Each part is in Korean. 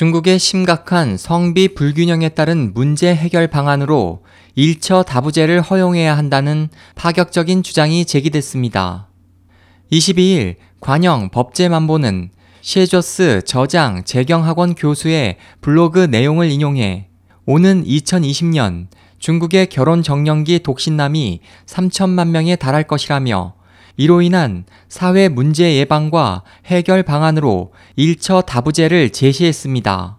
중국의 심각한 성비 불균형에 따른 문제 해결 방안으로 일처 다부제를 허용해야 한다는 파격적인 주장이 제기됐습니다. 22일 관영 법제만보는 셰조스 저장 재경학원 교수의 블로그 내용을 인용해 오는 2020년 중국의 결혼 정년기 독신남이 3천만 명에 달할 것이라며 이로 인한 사회 문제 예방과 해결 방안으로 일처 다부제를 제시했습니다.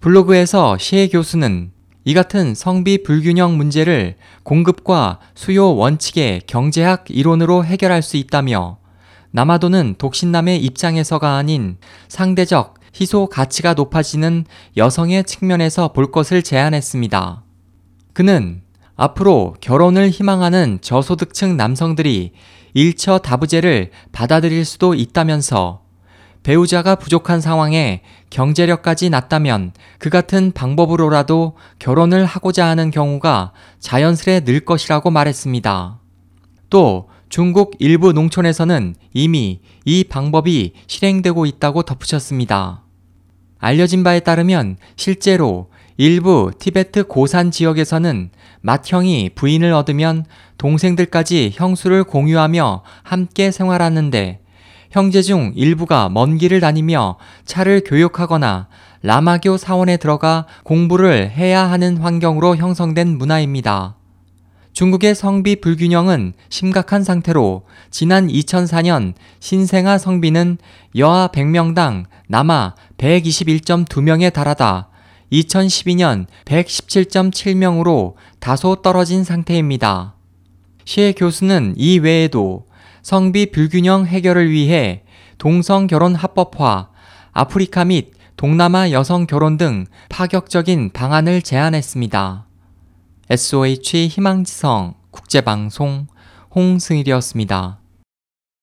블로그에서 셰 교수는 이 같은 성비 불균형 문제를 공급과 수요 원칙의 경제학 이론으로 해결할 수 있다며 남아도는 독신남의 입장에서가 아닌 상대적 희소 가치가 높아지는 여성의 측면에서 볼 것을 제안했습니다. 그는 앞으로 결혼을 희망하는 저소득층 남성들이 일처 다부제를 받아들일 수도 있다면서 배우자가 부족한 상황에 경제력까지 낮다면 그 같은 방법으로라도 결혼을 하고자 하는 경우가 자연스레 늘 것이라고 말했습니다. 또 중국 일부 농촌에서는 이미 이 방법이 실행되고 있다고 덧붙였습니다. 알려진 바에 따르면 실제로 일부 티베트 고산 지역에서는 맏형이 부인을 얻으면 동생들까지 형수를 공유하며 함께 생활하는데 형제 중 일부가 먼 길을 다니며 차를 교육하거나 라마교 사원에 들어가 공부를 해야 하는 환경으로 형성된 문화입니다. 중국의 성비 불균형은 심각한 상태로 지난 2004년 신생아 성비는 여아 100명당 남아 121.2명에 달하다 2012년 117.7명으로 다소 떨어진 상태입니다. 시의 교수는 이 외에도 성비 불균형 해결을 위해 동성 결혼 합법화, 아프리카 및 동남아 여성 결혼 등 파격적인 방안을 제안했습니다. SOH 희망지성 국제방송 홍승일이었습니다.